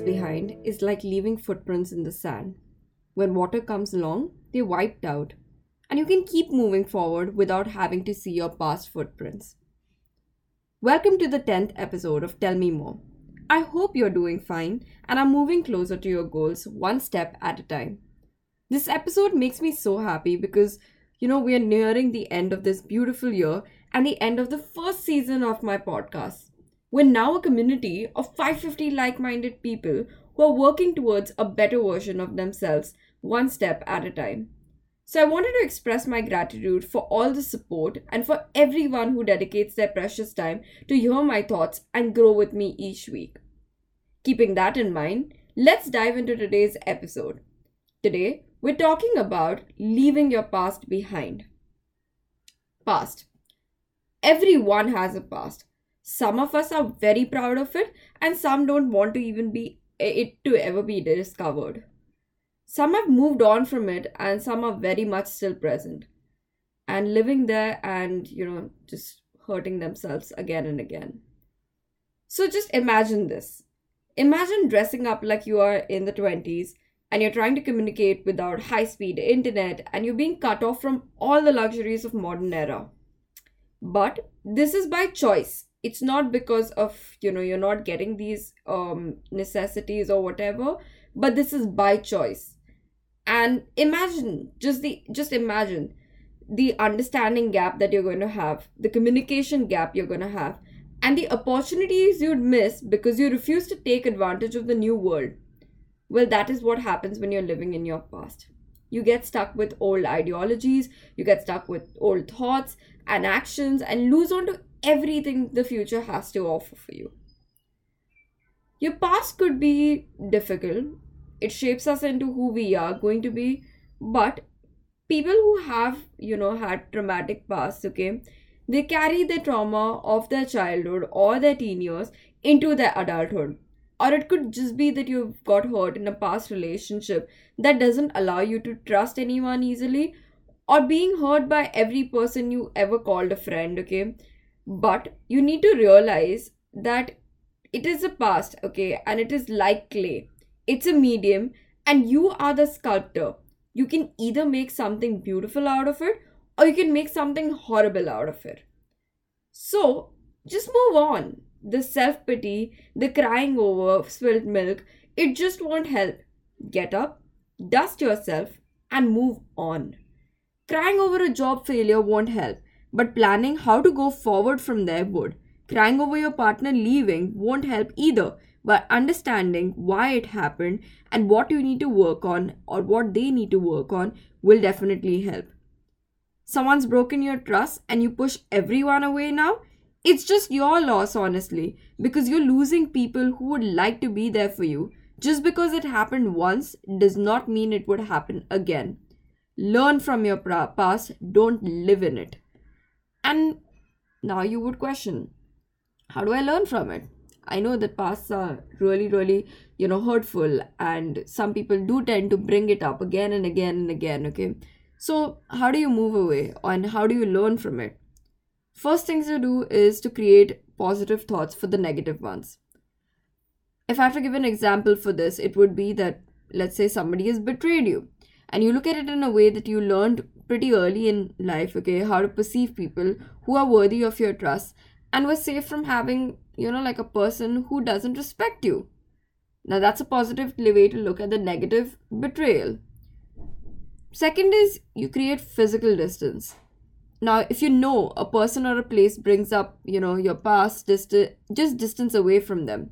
behind is like leaving footprints in the sand. When water comes along, they're wiped out, and you can keep moving forward without having to see your past footprints. Welcome to the 10th episode of Tell Me More. I hope you're doing fine and are moving closer to your goals one step at a time. This episode makes me so happy because, you know, we are nearing the end of this beautiful year and the end of the first season of my podcast. We're now a community of 550 like minded people who are working towards a better version of themselves one step at a time. So, I wanted to express my gratitude for all the support and for everyone who dedicates their precious time to hear my thoughts and grow with me each week. Keeping that in mind, let's dive into today's episode. Today, we're talking about leaving your past behind. Past. Everyone has a past. Some of us are very proud of it, and some don't want to even be it to ever be discovered. Some have moved on from it, and some are very much still present and living there and, you know, just hurting themselves again and again. So just imagine this. Imagine dressing up like you are in the 20s and you're trying to communicate without high speed internet and you're being cut off from all the luxuries of modern era. But this is by choice. It's not because of, you know, you're not getting these um necessities or whatever, but this is by choice. And imagine, just the just imagine the understanding gap that you're going to have, the communication gap you're going to have and the opportunities you'd miss because you refuse to take advantage of the new world. Well, that is what happens when you're living in your past. You get stuck with old ideologies, you get stuck with old thoughts and actions, and lose on to everything the future has to offer for you. Your past could be difficult, it shapes us into who we are going to be, but people who have, you know, had traumatic pasts, okay, they carry the trauma of their childhood or their teen years into their adulthood. Or it could just be that you've got hurt in a past relationship that doesn't allow you to trust anyone easily, or being hurt by every person you ever called a friend, okay? But you need to realize that it is a past, okay? And it is like clay, it's a medium, and you are the sculptor. You can either make something beautiful out of it or you can make something horrible out of it. So just move on. The self pity, the crying over spilled milk, it just won't help. Get up, dust yourself, and move on. Crying over a job failure won't help, but planning how to go forward from there would. Crying over your partner leaving won't help either, but understanding why it happened and what you need to work on or what they need to work on will definitely help someone's broken your trust and you push everyone away now, it's just your loss, honestly, because you're losing people who would like to be there for you. Just because it happened once does not mean it would happen again. Learn from your past, don't live in it. And now you would question how do I learn from it? I know that pasts are really, really, you know, hurtful, and some people do tend to bring it up again and again and again, okay? So, how do you move away and how do you learn from it? First things to do is to create positive thoughts for the negative ones. If I have to give an example for this, it would be that let's say somebody has betrayed you and you look at it in a way that you learned pretty early in life, okay, how to perceive people who are worthy of your trust and were safe from having, you know, like a person who doesn't respect you. Now, that's a positive way to look at the negative betrayal. Second is you create physical distance. Now, if you know a person or a place brings up, you know, your past, just just distance away from them.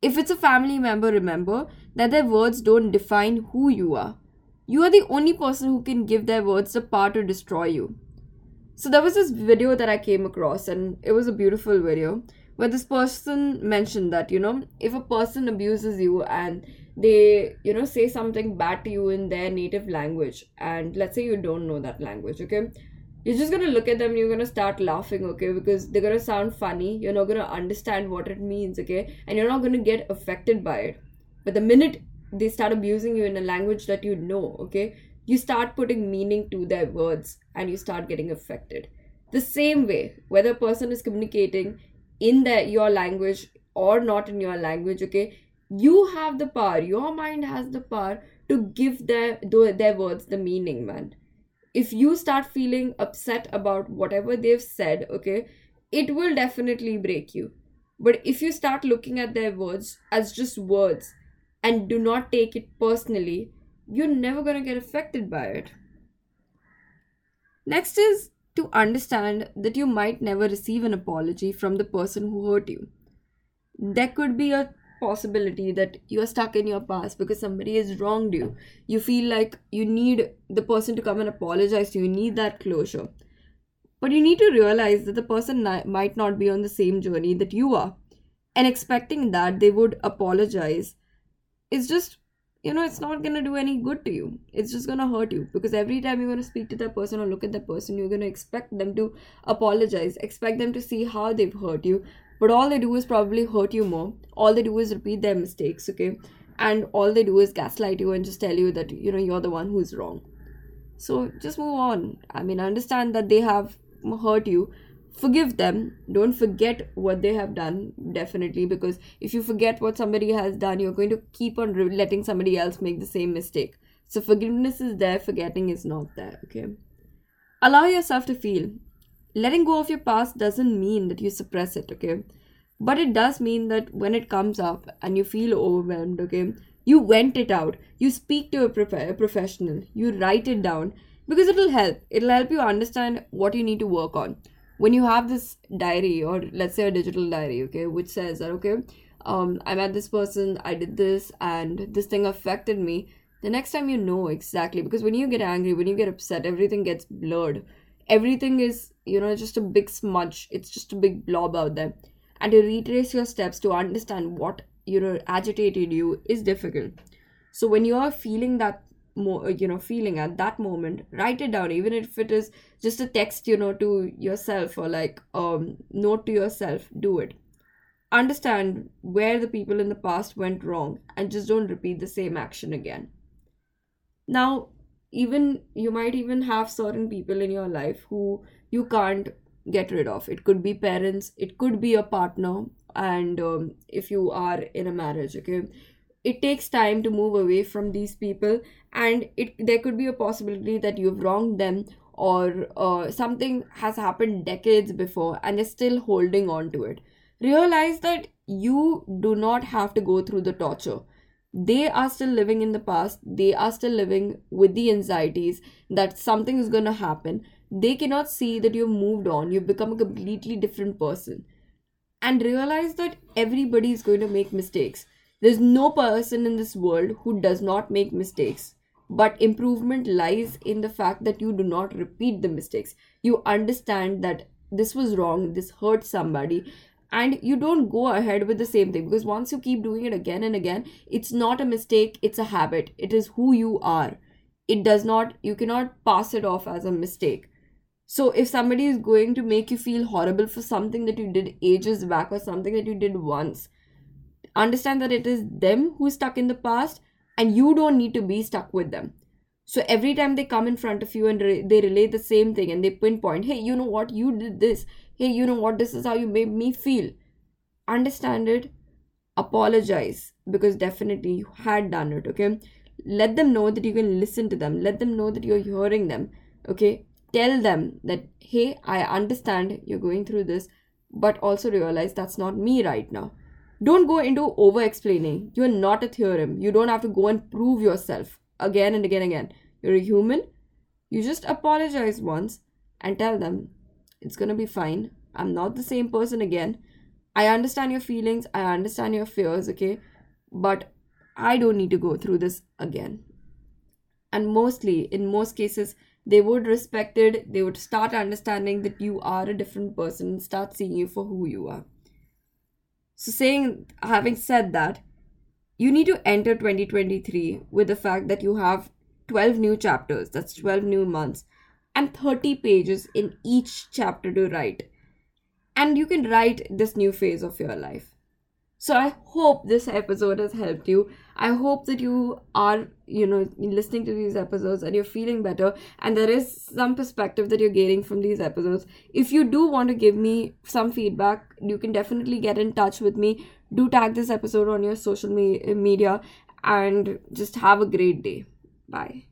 If it's a family member, remember that their words don't define who you are. You are the only person who can give their words the power to destroy you. So there was this video that I came across, and it was a beautiful video where this person mentioned that, you know, if a person abuses you and they you know say something bad to you in their native language and let's say you don't know that language okay? You're just gonna look at them you're gonna start laughing okay? Because they're gonna sound funny you're not gonna understand what it means okay? And you're not gonna get affected by it. But the minute they start abusing you in a language that you know okay? You start putting meaning to their words and you start getting affected. The same way whether a person is communicating in their your language or not in your language okay? You have the power your mind has the power to give their their words the meaning man. If you start feeling upset about whatever they've said okay it will definitely break you. But if you start looking at their words as just words and do not take it personally you're never going to get affected by it next is to understand that you might never receive an apology from the person who hurt you there could be a possibility that you're stuck in your past because somebody has wronged you. You feel like you need the person to come and apologize to you, you need that closure. But you need to realize that the person might not be on the same journey that you are. And expecting that they would apologize is just, you know, it's not to do any good to you. It's just to hurt you. Because every time you're to speak to that person or look at that person, you're to expect them to apologize, expect them to see how they've hurt you, but all they do is probably hurt you more. All they do is repeat their mistakes okay? And all they do is gaslight you and just tell you that you know you're the one who's wrong. So just move on. I mean understand that they have hurt you forgive them. Don't forget what they have done definitely because if you forget what somebody has done you're going to keep on letting somebody else make the same mistake. So forgiveness is there forgetting is not there okay? Allow yourself to feel. Letting go of your past doesn't mean that you suppress it okay? But it does mean that when it comes up and you feel overwhelmed okay you vent it out. You speak to a, prof- a professional. You write it down because it'll help. It'll help you understand what you need to work on when you have this diary or let's say a digital diary okay which says that okay um, i met this person i did this and this thing affected me the next time you know exactly because when you get angry when you get upset everything gets blurred. Everything is you know just a big smudge. It's just a big blob out there. And to retrace your steps to understand what you know agitated you is difficult. So when you are feeling that more you know feeling at that moment write it down even if it is just a text you know to yourself or like um note to yourself do it. Understand where the people in the past went wrong and just don't repeat the same action again. Now even you might even have certain people in your life who you can't get rid of. It could be parents it could be a partner and um, if you are in a marriage okay it takes time to move away from these people and it there could be a possibility that you've wronged them or uh, something has happened decades before and is still holding on to it. Realize that you do not have to go through the torture. They are still living in the past. They are still living with the anxieties that something is going to happen. They cannot see that you've moved on. You've become a completely different person. And realize that everybody is going to make mistakes there's no person in this world who does not make mistakes. But improvement lies in the fact that you do not repeat the mistakes. You understand that this was wrong this hurt somebody and you don't go ahead with the same thing. Because once you keep doing it again and again it's not a mistake it's a habit. It is who you are. It does not you cannot pass it off as a mistake. So if somebody is going to make you feel horrible for something that you did ages back or something that you did once understand that it is them who stuck in the past and you don't need to be stuck with them so every time they come in front of you and re- they relay the same thing and they pinpoint hey you know what you did this hey, you know what, this is how you made me feel. Understand it, apologize because definitely you had done it, okay? Let them know that you can listen to them, let them know that you're hearing them, okay? Tell them that, hey, I understand you're going through this, but also realize that's not me right now. Don't go into over explaining. You're not a theorem. You don't have to go and prove yourself again and again and again. You're a human. You just apologize once and tell them it's gonna be fine. I'm not the same person again. I understand your feelings, I understand your fears, okay? But I don't need to go through this again. And mostly, in most cases, they would respect it, they would start understanding that you are a different person start seeing you for who you are. So, saying, having said that, you need to enter 2023 with the fact that you have 12 new chapters, that's 12 new months and 30 pages in each chapter to write. And you can write this new phase of your life. So I hope this episode has helped you. I hope that you are, you know, listening to these episodes and you're feeling better and there is some perspective that you're gaining from these episodes. If you do want to give me some feedback, you can definitely get in touch with me. Do tag this episode on your social me- media and just have a great day. Bye.